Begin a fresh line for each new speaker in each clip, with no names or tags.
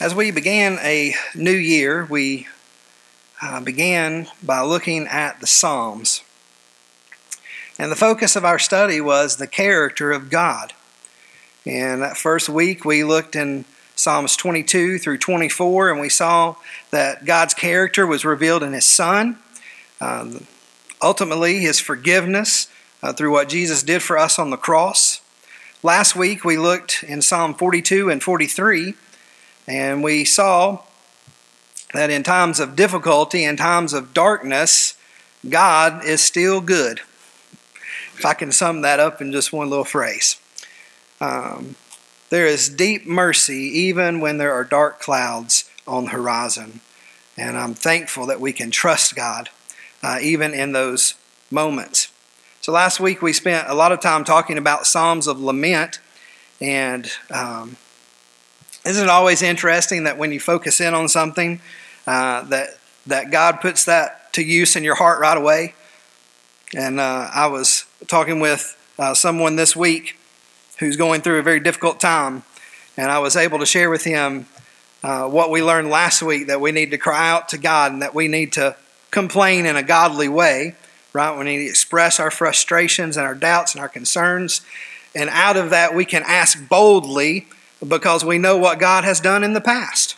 As we began a new year, we uh, began by looking at the Psalms. And the focus of our study was the character of God. And that first week, we looked in Psalms 22 through 24, and we saw that God's character was revealed in His Son. Um, ultimately, His forgiveness uh, through what Jesus did for us on the cross. Last week, we looked in Psalm 42 and 43 and we saw that in times of difficulty, in times of darkness, God is still good. If I can sum that up in just one little phrase. Um, there is deep mercy even when there are dark clouds on the horizon. And I'm thankful that we can trust God uh, even in those moments. So last week we spent a lot of time talking about Psalms of Lament. And um, isn't it always interesting that when you focus in on something, uh, that that God puts that to use in your heart right away? And uh, I was talking with uh, someone this week who's going through a very difficult time, and I was able to share with him uh, what we learned last week that we need to cry out to God and that we need to complain in a godly way, right? We need to express our frustrations and our doubts and our concerns. And out of that, we can ask boldly because we know what God has done in the past.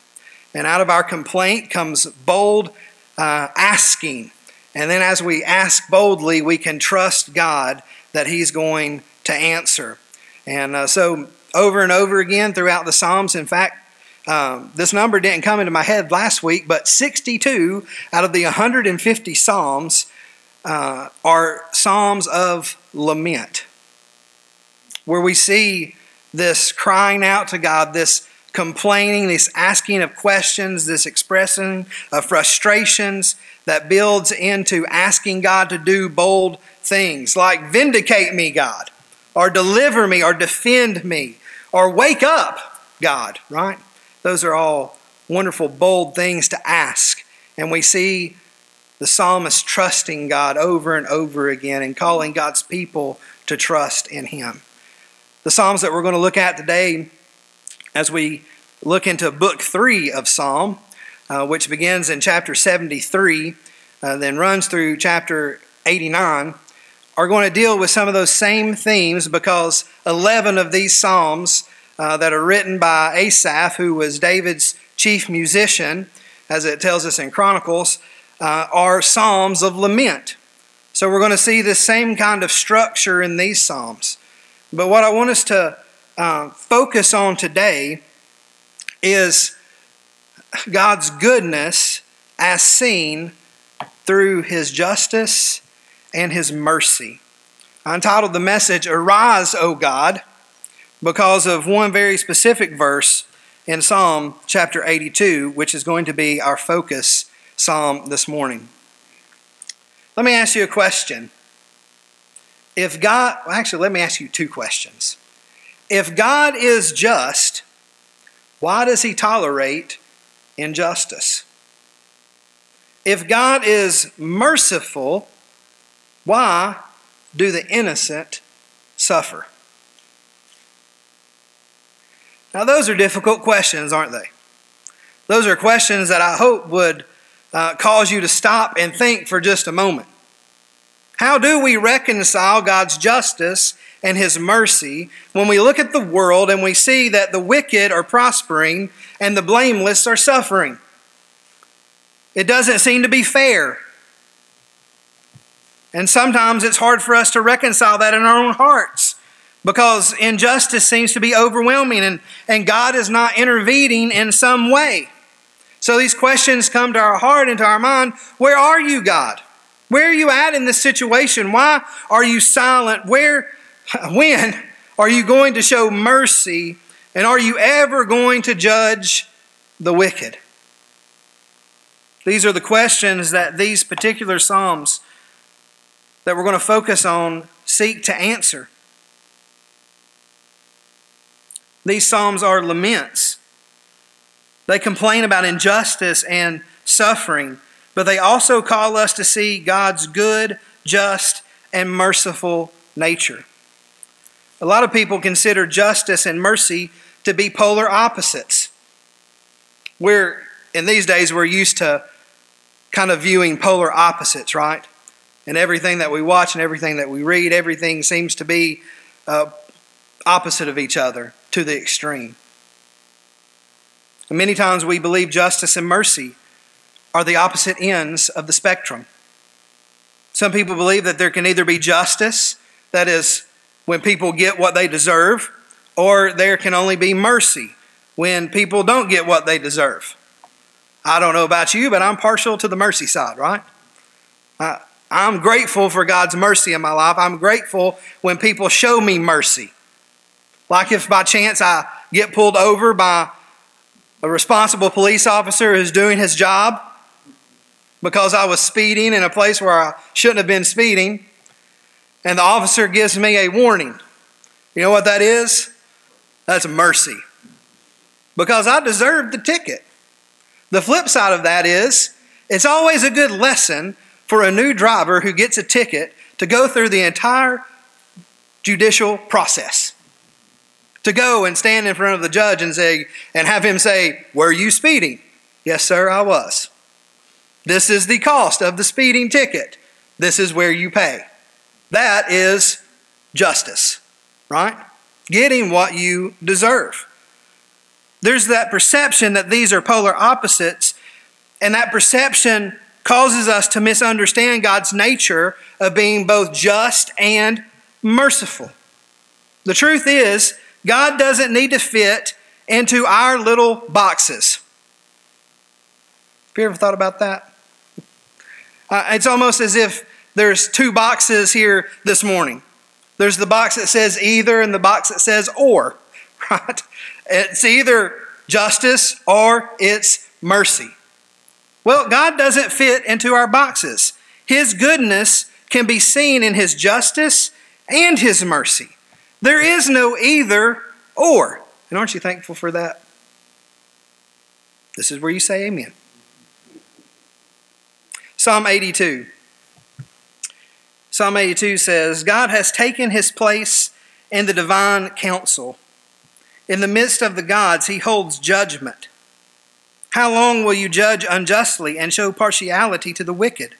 And out of our complaint comes bold uh, asking. And then as we ask boldly, we can trust God that He's going to answer. And uh, so, over and over again throughout the Psalms, in fact, um, this number didn't come into my head last week, but 62 out of the 150 Psalms uh, are Psalms of lament, where we see this crying out to God, this complaining, this asking of questions, this expressing of frustrations that builds into asking God to do bold things like vindicate me, God, or deliver me, or defend me, or wake up, God, right? Those are all wonderful, bold things to ask. And we see the psalmist trusting God over and over again and calling God's people to trust in Him. The Psalms that we're going to look at today as we look into book three of Psalm, uh, which begins in chapter 73, uh, then runs through chapter 89, are going to deal with some of those same themes because 11 of these Psalms uh, that are written by Asaph, who was David's chief musician, as it tells us in Chronicles, uh, are Psalms of lament. So we're going to see the same kind of structure in these Psalms. But what I want us to uh, focus on today is God's goodness as seen through His justice and His mercy. I entitled the message, Arise, O God, because of one very specific verse in Psalm chapter 82, which is going to be our focus psalm this morning. Let me ask you a question. If God, well, actually, let me ask you two questions. If God is just, why does he tolerate injustice? If God is merciful, why do the innocent suffer? Now, those are difficult questions, aren't they? Those are questions that I hope would uh, cause you to stop and think for just a moment. How do we reconcile God's justice and His mercy when we look at the world and we see that the wicked are prospering and the blameless are suffering? It doesn't seem to be fair. And sometimes it's hard for us to reconcile that in our own hearts because injustice seems to be overwhelming and, and God is not intervening in some way. So these questions come to our heart and to our mind Where are you, God? Where are you at in this situation? Why are you silent? Where, when are you going to show mercy? And are you ever going to judge the wicked? These are the questions that these particular Psalms that we're going to focus on seek to answer. These Psalms are laments. They complain about injustice and suffering but they also call us to see God's good, just, and merciful nature. A lot of people consider justice and mercy to be polar opposites. We're, in these days, we're used to kind of viewing polar opposites, right? And everything that we watch and everything that we read, everything seems to be uh, opposite of each other to the extreme. And many times we believe justice and mercy are the opposite ends of the spectrum. Some people believe that there can either be justice, that is, when people get what they deserve, or there can only be mercy when people don't get what they deserve. I don't know about you, but I'm partial to the mercy side, right? I, I'm grateful for God's mercy in my life. I'm grateful when people show me mercy. Like if by chance I get pulled over by a responsible police officer who's doing his job because I was speeding in a place where I shouldn't have been speeding, and the officer gives me a warning. You know what that is? That's mercy. Because I deserved the ticket. The flip side of that is it's always a good lesson for a new driver who gets a ticket to go through the entire judicial process. To go and stand in front of the judge and say and have him say, "Were you speeding?" "Yes, sir, I was." "This is the cost of the speeding ticket. This is where you pay." That is justice, right? Getting what you deserve. There's that perception that these are polar opposites, and that perception causes us to misunderstand God's nature of being both just and merciful. The truth is, God doesn't need to fit into our little boxes. Have you ever thought about that? Uh, it's almost as if there's two boxes here this morning. There's the box that says either and the box that says or, right? It's either justice or it's mercy. Well, God doesn't fit into our boxes. His goodness can be seen in His justice and His mercy. There is no either or. And aren't you thankful for that? This is where you say amen. Psalm 82. Psalm 82 says, God has taken his place in the divine council. In the midst of the gods, he holds judgment. How long will you judge unjustly and show partiality to the wicked?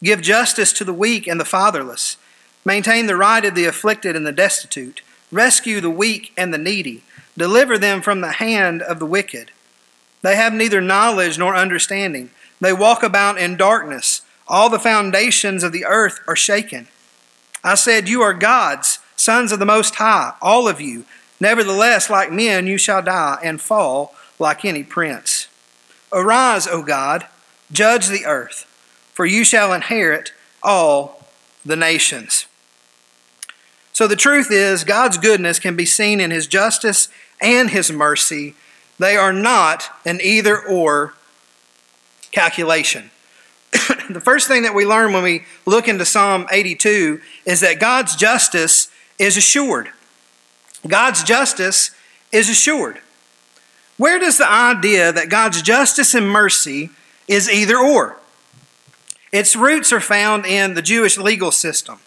Give justice to the weak and the fatherless. Maintain the right of the afflicted and the destitute. Rescue the weak and the needy. Deliver them from the hand of the wicked. They have neither knowledge nor understanding. They walk about in darkness. All the foundations of the earth are shaken. I said, You are gods, sons of the Most High, all of you. Nevertheless, like men, you shall die and fall like any prince. Arise, O God, judge the earth, for you shall inherit all the nations. So the truth is, God's goodness can be seen in His justice and His mercy. They are not an either or calculation. the first thing that we learn when we look into Psalm 82 is that God's justice is assured. God's justice is assured. Where does the idea that God's justice and mercy is either or? Its roots are found in the Jewish legal system.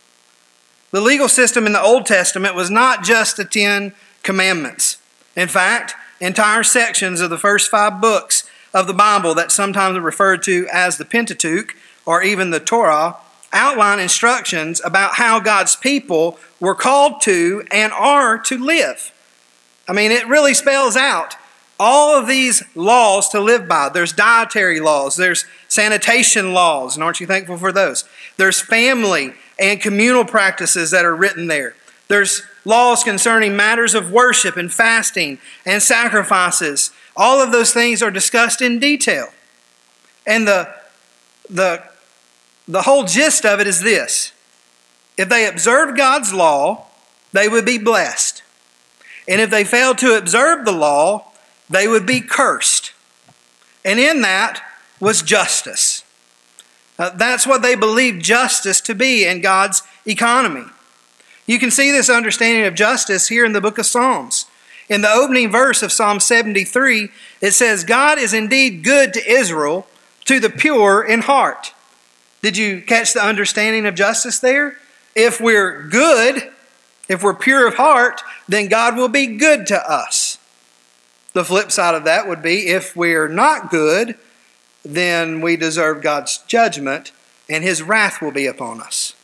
The legal system in the Old Testament was not just the Ten Commandments. In fact, entire sections of the first five books of the Bible, that sometimes referred to as the Pentateuch or even the Torah, outline instructions about how God's people were called to and are to live. I mean, it really spells out all of these laws to live by. There's dietary laws, there's sanitation laws, and aren't you thankful for those? There's family and communal practices that are written there. There's laws concerning matters of worship and fasting and sacrifices. All of those things are discussed in detail. And the, the, the whole gist of it is this if they observed God's law, they would be blessed. And if they failed to observe the law, they would be cursed. And in that was justice. Uh, that's what they believed justice to be in God's economy. You can see this understanding of justice here in the book of Psalms. In the opening verse of Psalm 73, it says, God is indeed good to Israel, to the pure in heart. Did you catch the understanding of justice there? If we're good, if we're pure of heart, then God will be good to us. The flip side of that would be if we're not good, then we deserve God's judgment and his wrath will be upon us.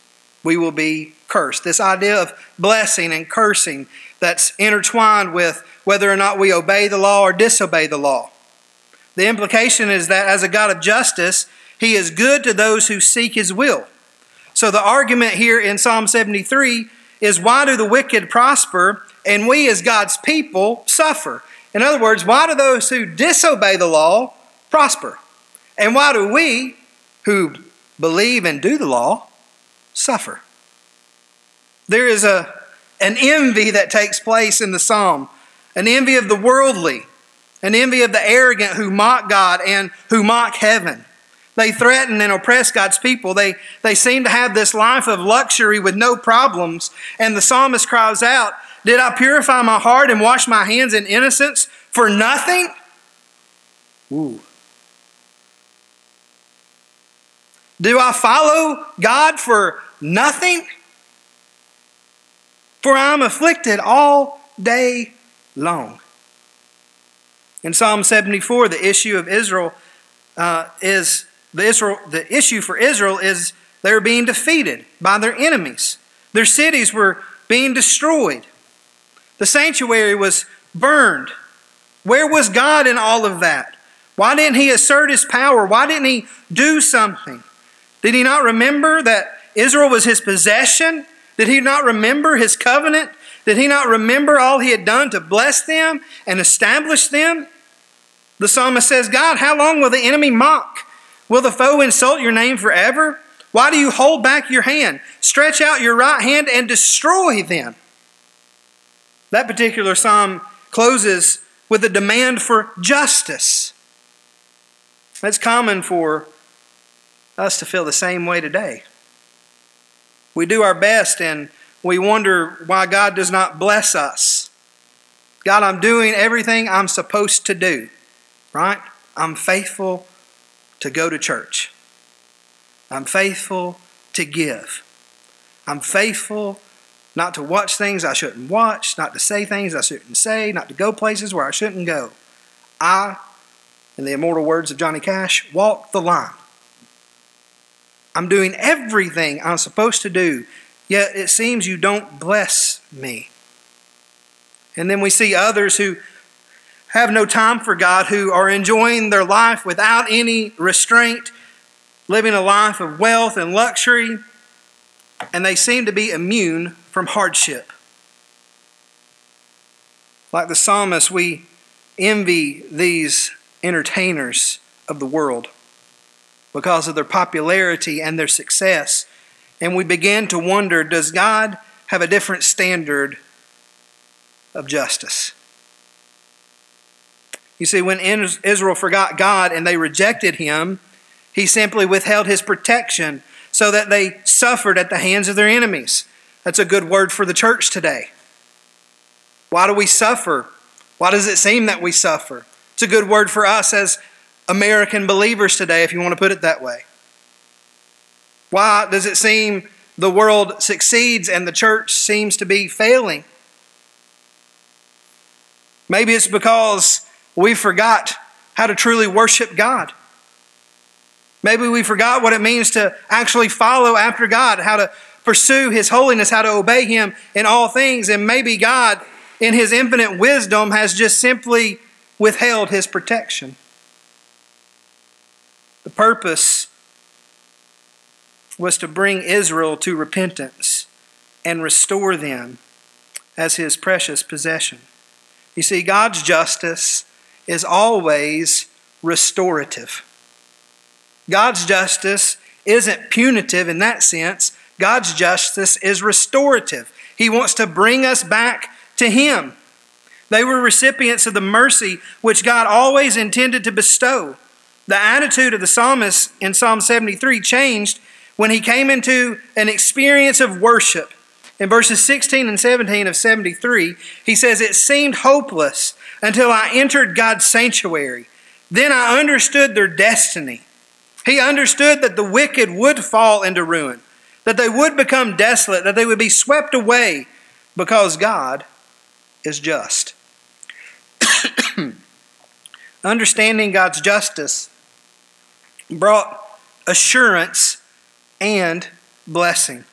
We will be cursed. This idea of blessing and cursing that's intertwined with whether or not we obey the law or disobey the law. The implication is that as a God of justice, he is good to those who seek his will. So the argument here in Psalm 73 is why do the wicked prosper and we as God's people suffer? In other words, why do those who disobey the law prosper? And why do we who believe and do the law suffer? There is a, an envy that takes place in the psalm, an envy of the worldly, an envy of the arrogant who mock God and who mock heaven. They threaten and oppress God's people. They, they seem to have this life of luxury with no problems. And the psalmist cries out, Did I purify my heart and wash my hands in innocence for nothing? Ooh. Do I follow God for nothing? For I am afflicted all day long. In Psalm 74, the issue of Israel uh, is the, Israel, the issue for Israel is they're being defeated by their enemies. Their cities were being destroyed. The sanctuary was burned. Where was God in all of that? Why didn't he assert his power? Why didn't he do something? Did he not remember that Israel was his possession? Did he not remember his covenant? Did he not remember all he had done to bless them and establish them? The psalmist says, God, how long will the enemy mock? Will the foe insult your name forever? Why do you hold back your hand? Stretch out your right hand and destroy them. That particular psalm closes with a demand for justice. That's common for us to feel the same way today. We do our best and we wonder why God does not bless us. God, I'm doing everything I'm supposed to do, right? I'm faithful to go to church. I'm faithful to give. I'm faithful not to watch things I shouldn't watch, not to say things I shouldn't say, not to go places where I shouldn't go. I, in the immortal words of Johnny Cash, walk the line. I'm doing everything I'm supposed to do, yet it seems you don't bless me. And then we see others who have no time for God, who are enjoying their life without any restraint, living a life of wealth and luxury, and they seem to be immune from hardship. Like the psalmist, we envy these entertainers of the world because of their popularity and their success. And we begin to wonder does God have a different standard of justice? You see, when Israel forgot God and they rejected Him, He simply withheld His protection so that they suffered at the hands of their enemies. That's a good word for the church today. Why do we suffer? Why does it seem that we suffer? It's a good word for us as American believers today, if you want to put it that way? Why does it seem the world succeeds and the church seems to be failing? Maybe it's because we forgot how to truly worship God. Maybe we forgot what it means to actually follow after God, how to pursue His holiness, how to obey Him in all things. And maybe God, in His infinite wisdom, has just simply withheld His protection. Purpose was to bring Israel to repentance and restore them as his precious possession. You see, God's justice is always restorative. God's justice isn't punitive in that sense. God's justice is restorative. He wants to bring us back to Him. They were recipients of the mercy which God always intended to bestow. The attitude of the psalmist in Psalm 73 changed when he came into an experience of worship. In verses 16 and 17 of 73, he says, It seemed hopeless until I entered God's sanctuary. Then I understood their destiny. He understood that the wicked would fall into ruin, that they would become desolate, that they would be swept away because God is just. understanding God's justice brought assurance and blessing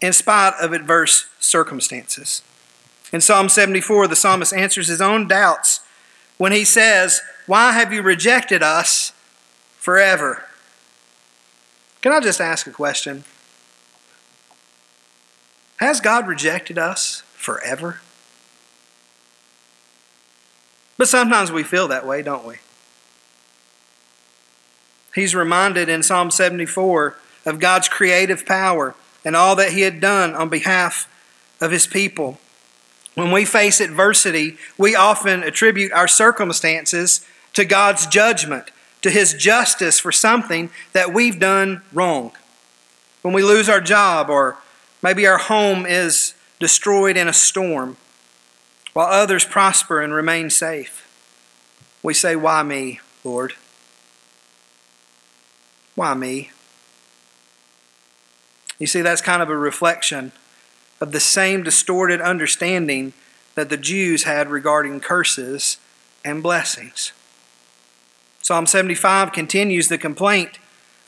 in spite of adverse circumstances. In Psalm 74, the psalmist answers his own doubts when he says, Why have you rejected us forever? Can I just ask a question? Has God rejected us forever? But sometimes we feel that way, don't we? He's reminded in Psalm 74 of God's creative power and all that He had done on behalf of His people. When we face adversity, we often attribute our circumstances to God's judgment, to His justice for something that we've done wrong. When we lose our job, or maybe our home is destroyed in a storm, while others prosper and remain safe. We say, Why me, Lord? Why me? You see, that's kind of a reflection of the same distorted understanding that the Jews had regarding curses and blessings. Psalm 75 continues the complaint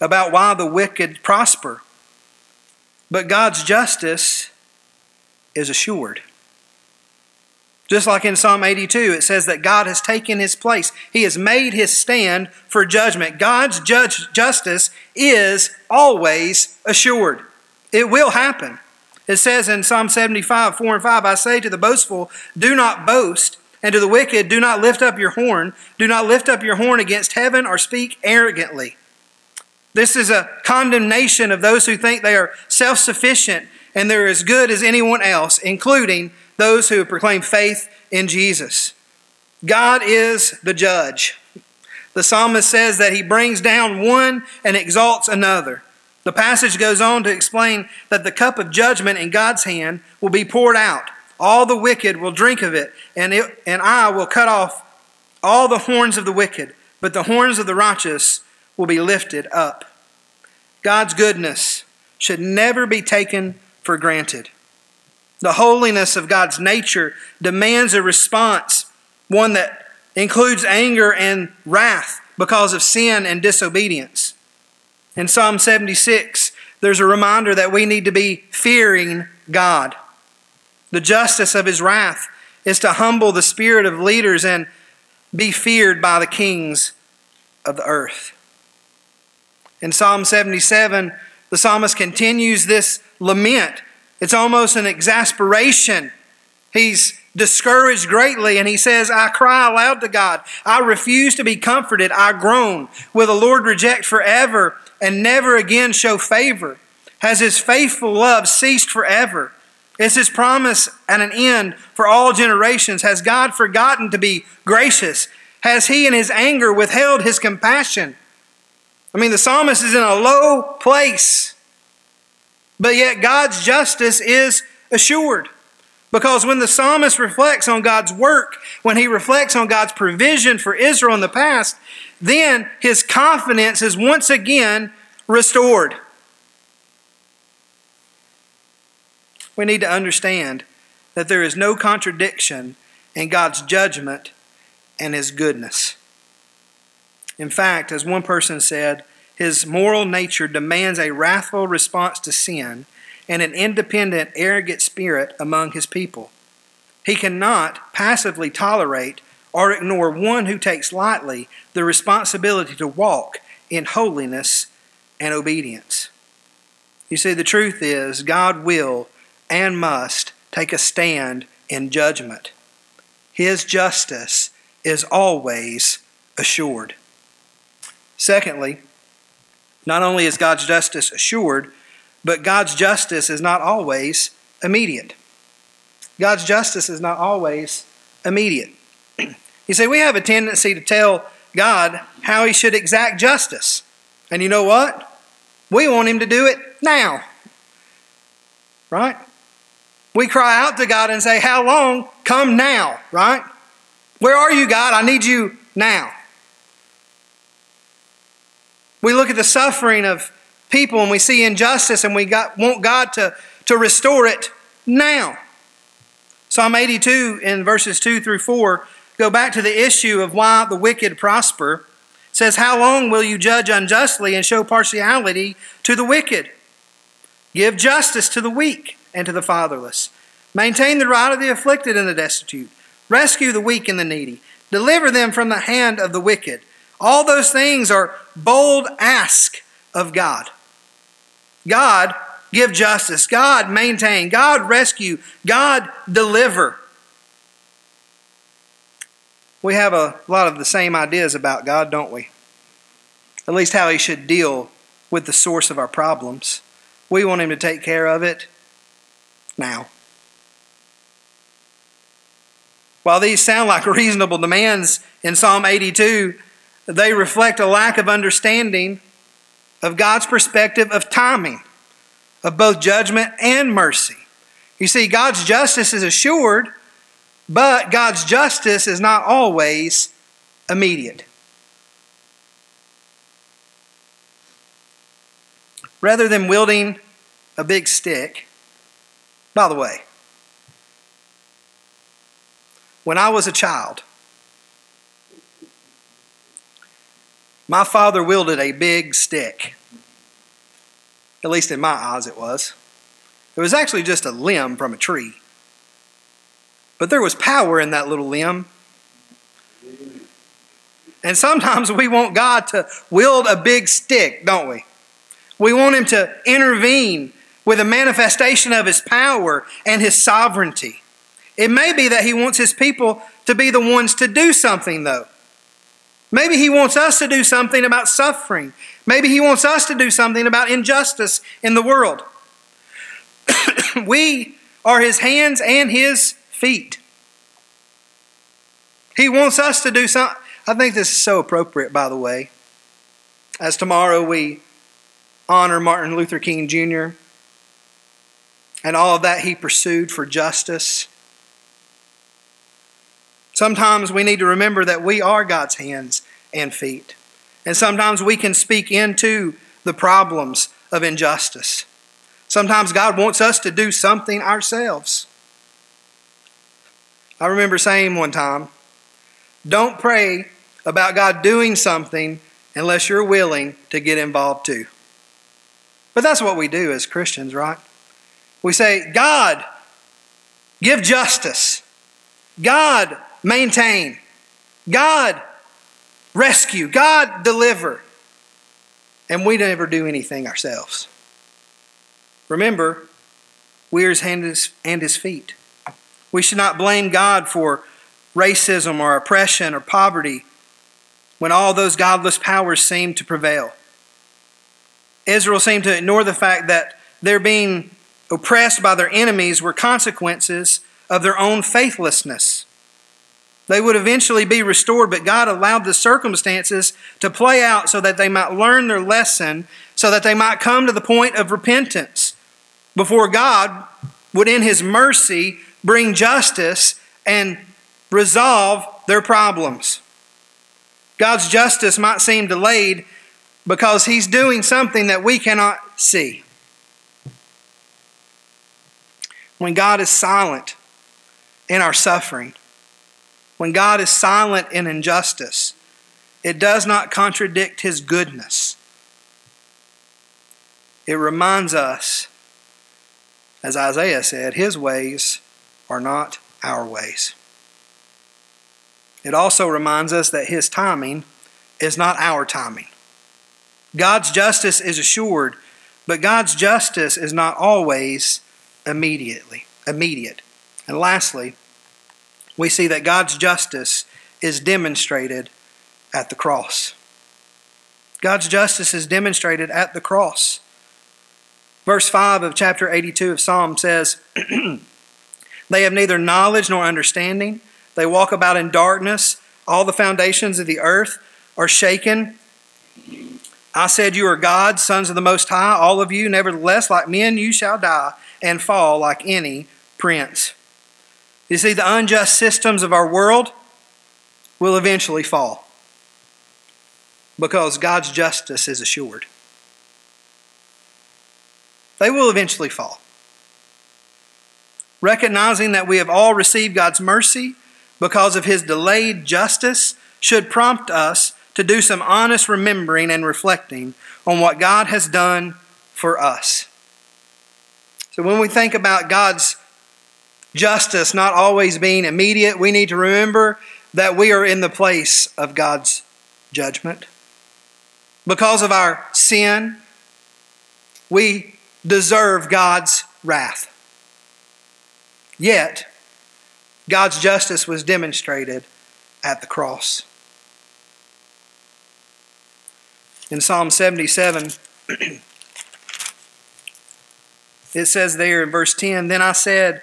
about why the wicked prosper. But God's justice is assured. Just like in Psalm 82, it says that God has taken his place. He has made his stand for judgment. God's judge, justice is always assured. It will happen. It says in Psalm 75, 4 and 5, I say to the boastful, do not boast, and to the wicked, do not lift up your horn. Do not lift up your horn against heaven or speak arrogantly. This is a condemnation of those who think they are self sufficient and they're as good as anyone else, including those who proclaim faith in Jesus. God is the judge. The psalmist says that he brings down one and exalts another. The passage goes on to explain that the cup of judgment in God's hand will be poured out. All the wicked will drink of it, and, it, and I will cut off all the horns of the wicked, but the horns of the righteous will be lifted up. God's goodness should never be taken for granted. The holiness of God's nature demands a response, one that includes anger and wrath because of sin and disobedience. In Psalm 76, there's a reminder that we need to be fearing God. The justice of his wrath is to humble the spirit of leaders and be feared by the kings of the earth. In Psalm 77, the psalmist continues this lament it's almost an exasperation. He's discouraged greatly and he says, I cry aloud to God. I refuse to be comforted. I groan. Will the Lord reject forever and never again show favor? Has his faithful love ceased forever? Is his promise at an end for all generations? Has God forgotten to be gracious? Has he in his anger withheld his compassion? I mean, the psalmist is in a low place. But yet God's justice is assured. Because when the psalmist reflects on God's work, when he reflects on God's provision for Israel in the past, then his confidence is once again restored. We need to understand that there is no contradiction in God's judgment and his goodness. In fact, as one person said, his moral nature demands a wrathful response to sin and an independent, arrogant spirit among his people. He cannot passively tolerate or ignore one who takes lightly the responsibility to walk in holiness and obedience. You see, the truth is, God will and must take a stand in judgment. His justice is always assured. Secondly, not only is God's justice assured, but God's justice is not always immediate. God's justice is not always immediate. you see, we have a tendency to tell God how he should exact justice. And you know what? We want him to do it now. Right? We cry out to God and say, How long? Come now, right? Where are you, God? I need you now. We look at the suffering of people and we see injustice and we got, want God to, to restore it now. Psalm 82 in verses 2 through 4 go back to the issue of why the wicked prosper. It says, How long will you judge unjustly and show partiality to the wicked? Give justice to the weak and to the fatherless. Maintain the right of the afflicted and the destitute. Rescue the weak and the needy. Deliver them from the hand of the wicked. All those things are bold ask of God. God, give justice. God, maintain. God, rescue. God, deliver. We have a lot of the same ideas about God, don't we? At least how He should deal with the source of our problems. We want Him to take care of it now. While these sound like reasonable demands in Psalm 82, they reflect a lack of understanding of God's perspective of timing, of both judgment and mercy. You see, God's justice is assured, but God's justice is not always immediate. Rather than wielding a big stick, by the way, when I was a child, my father wielded a big stick. At least in my eyes, it was. It was actually just a limb from a tree. But there was power in that little limb. And sometimes we want God to wield a big stick, don't we? We want Him to intervene with a manifestation of His power and His sovereignty. It may be that He wants His people to be the ones to do something, though. Maybe He wants us to do something about suffering. Maybe He wants us to do something about injustice in the world. we are His hands and His feet. He wants us to do something. I think this is so appropriate, by the way. As tomorrow we honor Martin Luther King Jr. and all of that he pursued for justice Sometimes we need to remember that we are God's hands and feet. And sometimes we can speak into the problems of injustice. Sometimes God wants us to do something ourselves. I remember saying one time, don't pray about God doing something unless you're willing to get involved too. But that's what we do as Christians, right? We say, God, give justice. God, maintain. God rescue. God deliver. And we never do anything ourselves. Remember, we are his hands and his feet. We should not blame God for racism or oppression or poverty when all those godless powers seem to prevail. Israel seemed to ignore the fact that their being oppressed by their enemies were consequences of their own faithlessness. They would eventually be restored, but God allowed the circumstances to play out so that they might learn their lesson, so that they might come to the point of repentance before God would, in His mercy, bring justice and resolve their problems. God's justice might seem delayed because He's doing something that we cannot see. When God is silent in our suffering, when God is silent in injustice, it does not contradict his goodness. It reminds us, as Isaiah said, his ways are not our ways. It also reminds us that his timing is not our timing. God's justice is assured, but God's justice is not always immediately immediate. And lastly, we see that God's justice is demonstrated at the cross. God's justice is demonstrated at the cross. Verse 5 of chapter 82 of Psalm says, They have neither knowledge nor understanding. They walk about in darkness. All the foundations of the earth are shaken. I said, You are gods, sons of the Most High, all of you. Nevertheless, like men, you shall die and fall like any prince. You see, the unjust systems of our world will eventually fall because God's justice is assured. They will eventually fall. Recognizing that we have all received God's mercy, because of his delayed justice, should prompt us to do some honest remembering and reflecting on what God has done for us. So when we think about God's justice not always being immediate, we need to remember that we are in the place of God's judgment. Because of our sin, we deserve God's wrath. Yet, God's justice was demonstrated at the cross. In Psalm 77, it says there in verse 10 Then I said,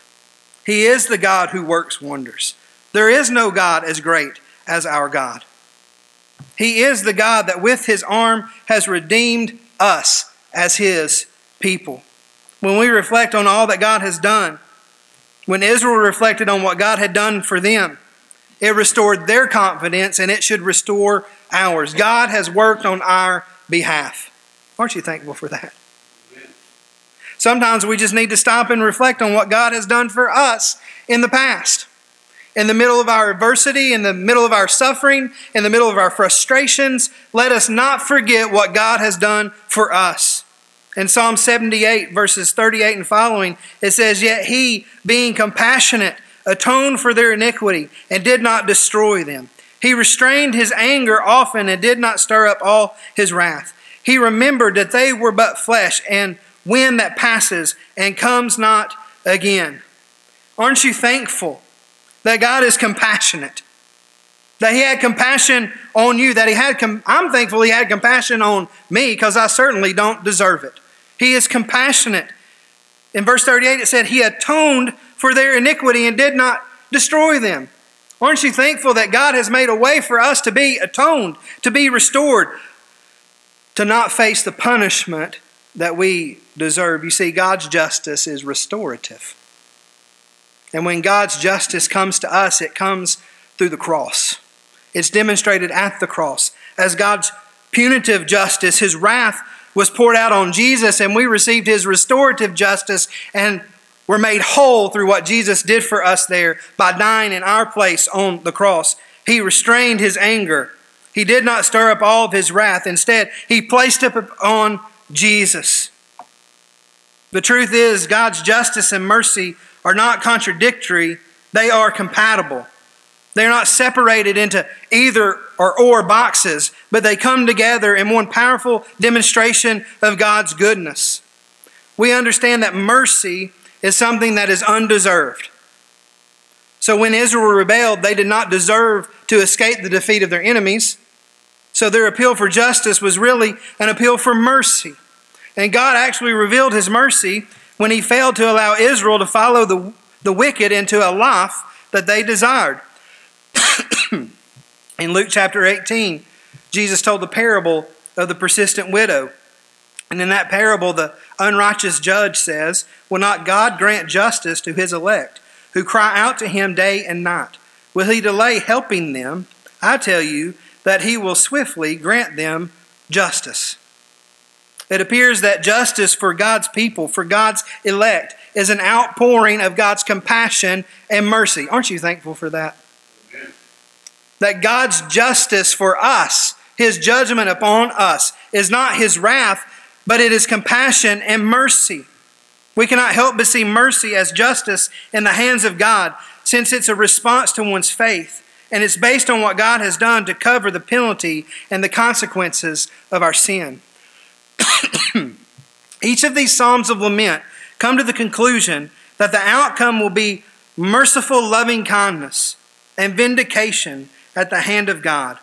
He is the God who works wonders. There is no God as great as our God. He is the God that with his arm has redeemed us as his people. When we reflect on all that God has done, when Israel reflected on what God had done for them, it restored their confidence and it should restore ours. God has worked on our behalf. Aren't you thankful for that? Sometimes we just need to stop and reflect on what God has done for us in the past. In the middle of our adversity, in the middle of our suffering, in the middle of our frustrations, let us not forget what God has done for us. In Psalm 78, verses 38 and following, it says, Yet he, being compassionate, atoned for their iniquity and did not destroy them. He restrained his anger often and did not stir up all his wrath. He remembered that they were but flesh and wind that passes and comes not again. Aren't you thankful that God is compassionate? That He had compassion on you, that He had, com- I'm thankful He had compassion on me because I certainly don't deserve it. He is compassionate. In verse 38, it said, He atoned for their iniquity and did not destroy them. Aren't you thankful that God has made a way for us to be atoned, to be restored, to not face the punishment that we deserve? You see, God's justice is restorative. And when God's justice comes to us, it comes through the cross. It's demonstrated at the cross. As God's punitive justice, his wrath was poured out on Jesus, and we received his restorative justice and were made whole through what Jesus did for us there by dying in our place on the cross. He restrained his anger. He did not stir up all of his wrath. Instead, he placed it on Jesus. The truth is, God's justice and mercy are not contradictory, they are compatible. They're not separated into either or or boxes, but they come together in one powerful demonstration of God's goodness. We understand that mercy is something that is undeserved. So when Israel rebelled, they did not deserve to escape the defeat of their enemies. So their appeal for justice was really an appeal for mercy. And God actually revealed his mercy when he failed to allow Israel to follow the, the wicked into a life that they desired. In Luke chapter 18, Jesus told the parable of the persistent widow. And in that parable, the unrighteous judge says, Will not God grant justice to his elect, who cry out to him day and night? Will he delay helping them? I tell you that he will swiftly grant them justice. It appears that justice for God's people, for God's elect, is an outpouring of God's compassion and mercy. Aren't you thankful for that? Amen. That God's justice for us, His judgment upon us, is not His wrath, but it is compassion and mercy. We cannot help but see mercy as justice in the hands of God, since it's a response to one's faith, and it's based on what God has done to cover the penalty and the consequences of our sin. Each of these Psalms of lament come to the conclusion that the outcome will be merciful loving kindness and vindication at the hand of God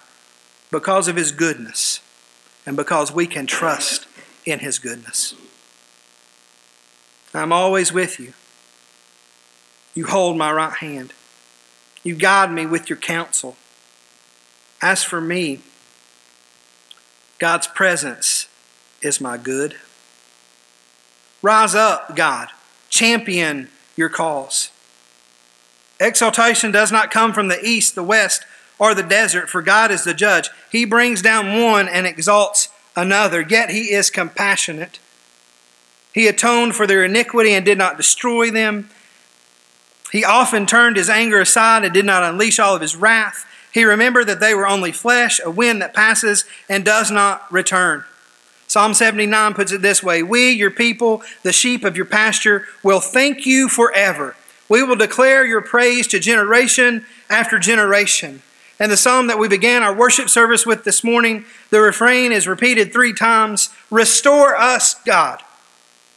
because of His goodness and because we can trust in His goodness. I'm always with you. You hold my right hand. You guide me with your counsel. As for me, God's presence is my good. Rise up, God. Champion your cause. Exaltation does not come from the east, the west, or the desert, for God is the judge. He brings down one and exalts another, yet he is compassionate. He atoned for their iniquity and did not destroy them. He often turned his anger aside and did not unleash all of his wrath. He remembered that they were only flesh, a wind that passes and does not return. Psalm 79 puts it this way We, your people, the sheep of your pasture, will thank you forever. We will declare your praise to generation after generation. And the psalm that we began our worship service with this morning, the refrain is repeated three times Restore us, God.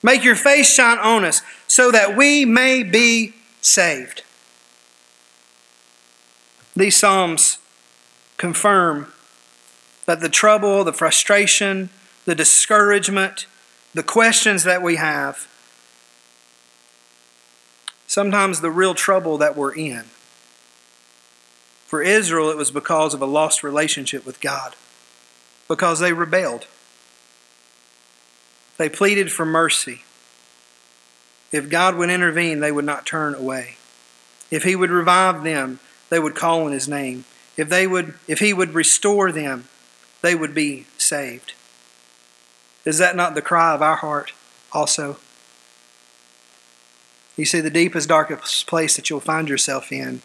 Make your face shine on us so that we may be saved. These Psalms confirm that the trouble, the frustration, the discouragement, the questions that we have, sometimes the real trouble that we're in. For Israel, it was because of a lost relationship with God, because they rebelled. They pleaded for mercy. If God would intervene, they would not turn away. If He would revive them, they would call on His name. If, they would, if He would restore them, they would be saved. Is that not the cry of our heart also? You see, the deepest, darkest place that you'll find yourself in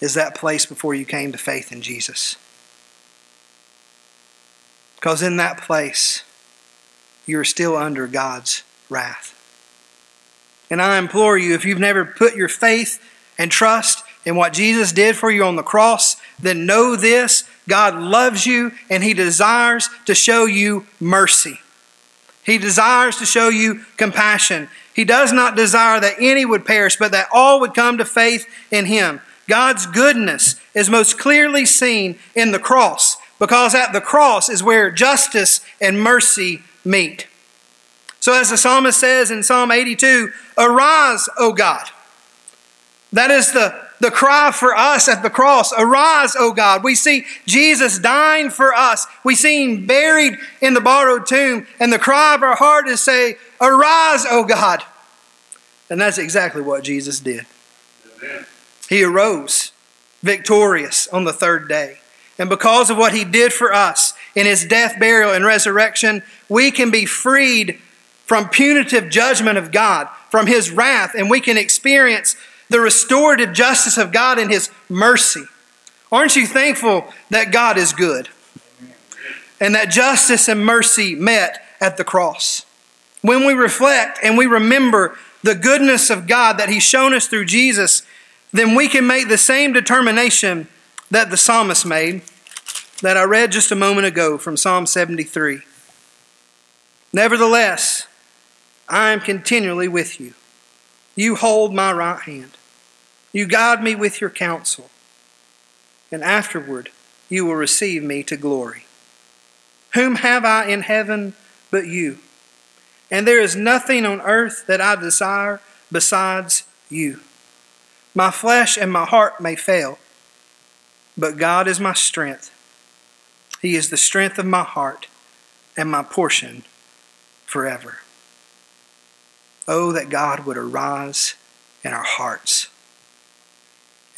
is that place before you came to faith in Jesus. Because in that place, you're still under God's wrath. And I implore you, if you've never put your faith and trust in what Jesus did for you on the cross, then know this God loves you and He desires to show you mercy. He desires to show you compassion. He does not desire that any would perish, but that all would come to faith in Him. God's goodness is most clearly seen in the cross because at the cross is where justice and mercy meet. So, as the psalmist says in Psalm 82, Arise, O God. That is the, the cry for us at the cross. Arise, O God. We see Jesus dying for us. We see him buried in the borrowed tomb. And the cry of our heart is say, Arise, O God. And that's exactly what Jesus did. Amen. He arose victorious on the third day. And because of what he did for us in his death, burial, and resurrection, we can be freed from punitive judgment of God, from his wrath, and we can experience the restorative justice of God and his mercy. Aren't you thankful that God is good and that justice and mercy met at the cross? When we reflect and we remember the goodness of God that he's shown us through Jesus, then we can make the same determination that the psalmist made that I read just a moment ago from Psalm 73. Nevertheless, I am continually with you. You hold my right hand. You guide me with your counsel. And afterward, you will receive me to glory. Whom have I in heaven but you? And there is nothing on earth that I desire besides you. My flesh and my heart may fail, but God is my strength. He is the strength of my heart and my portion forever. Oh, that God would arise in our hearts.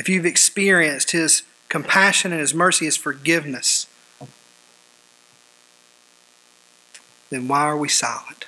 If you've experienced His compassion and His mercy, His forgiveness, then why are we silent?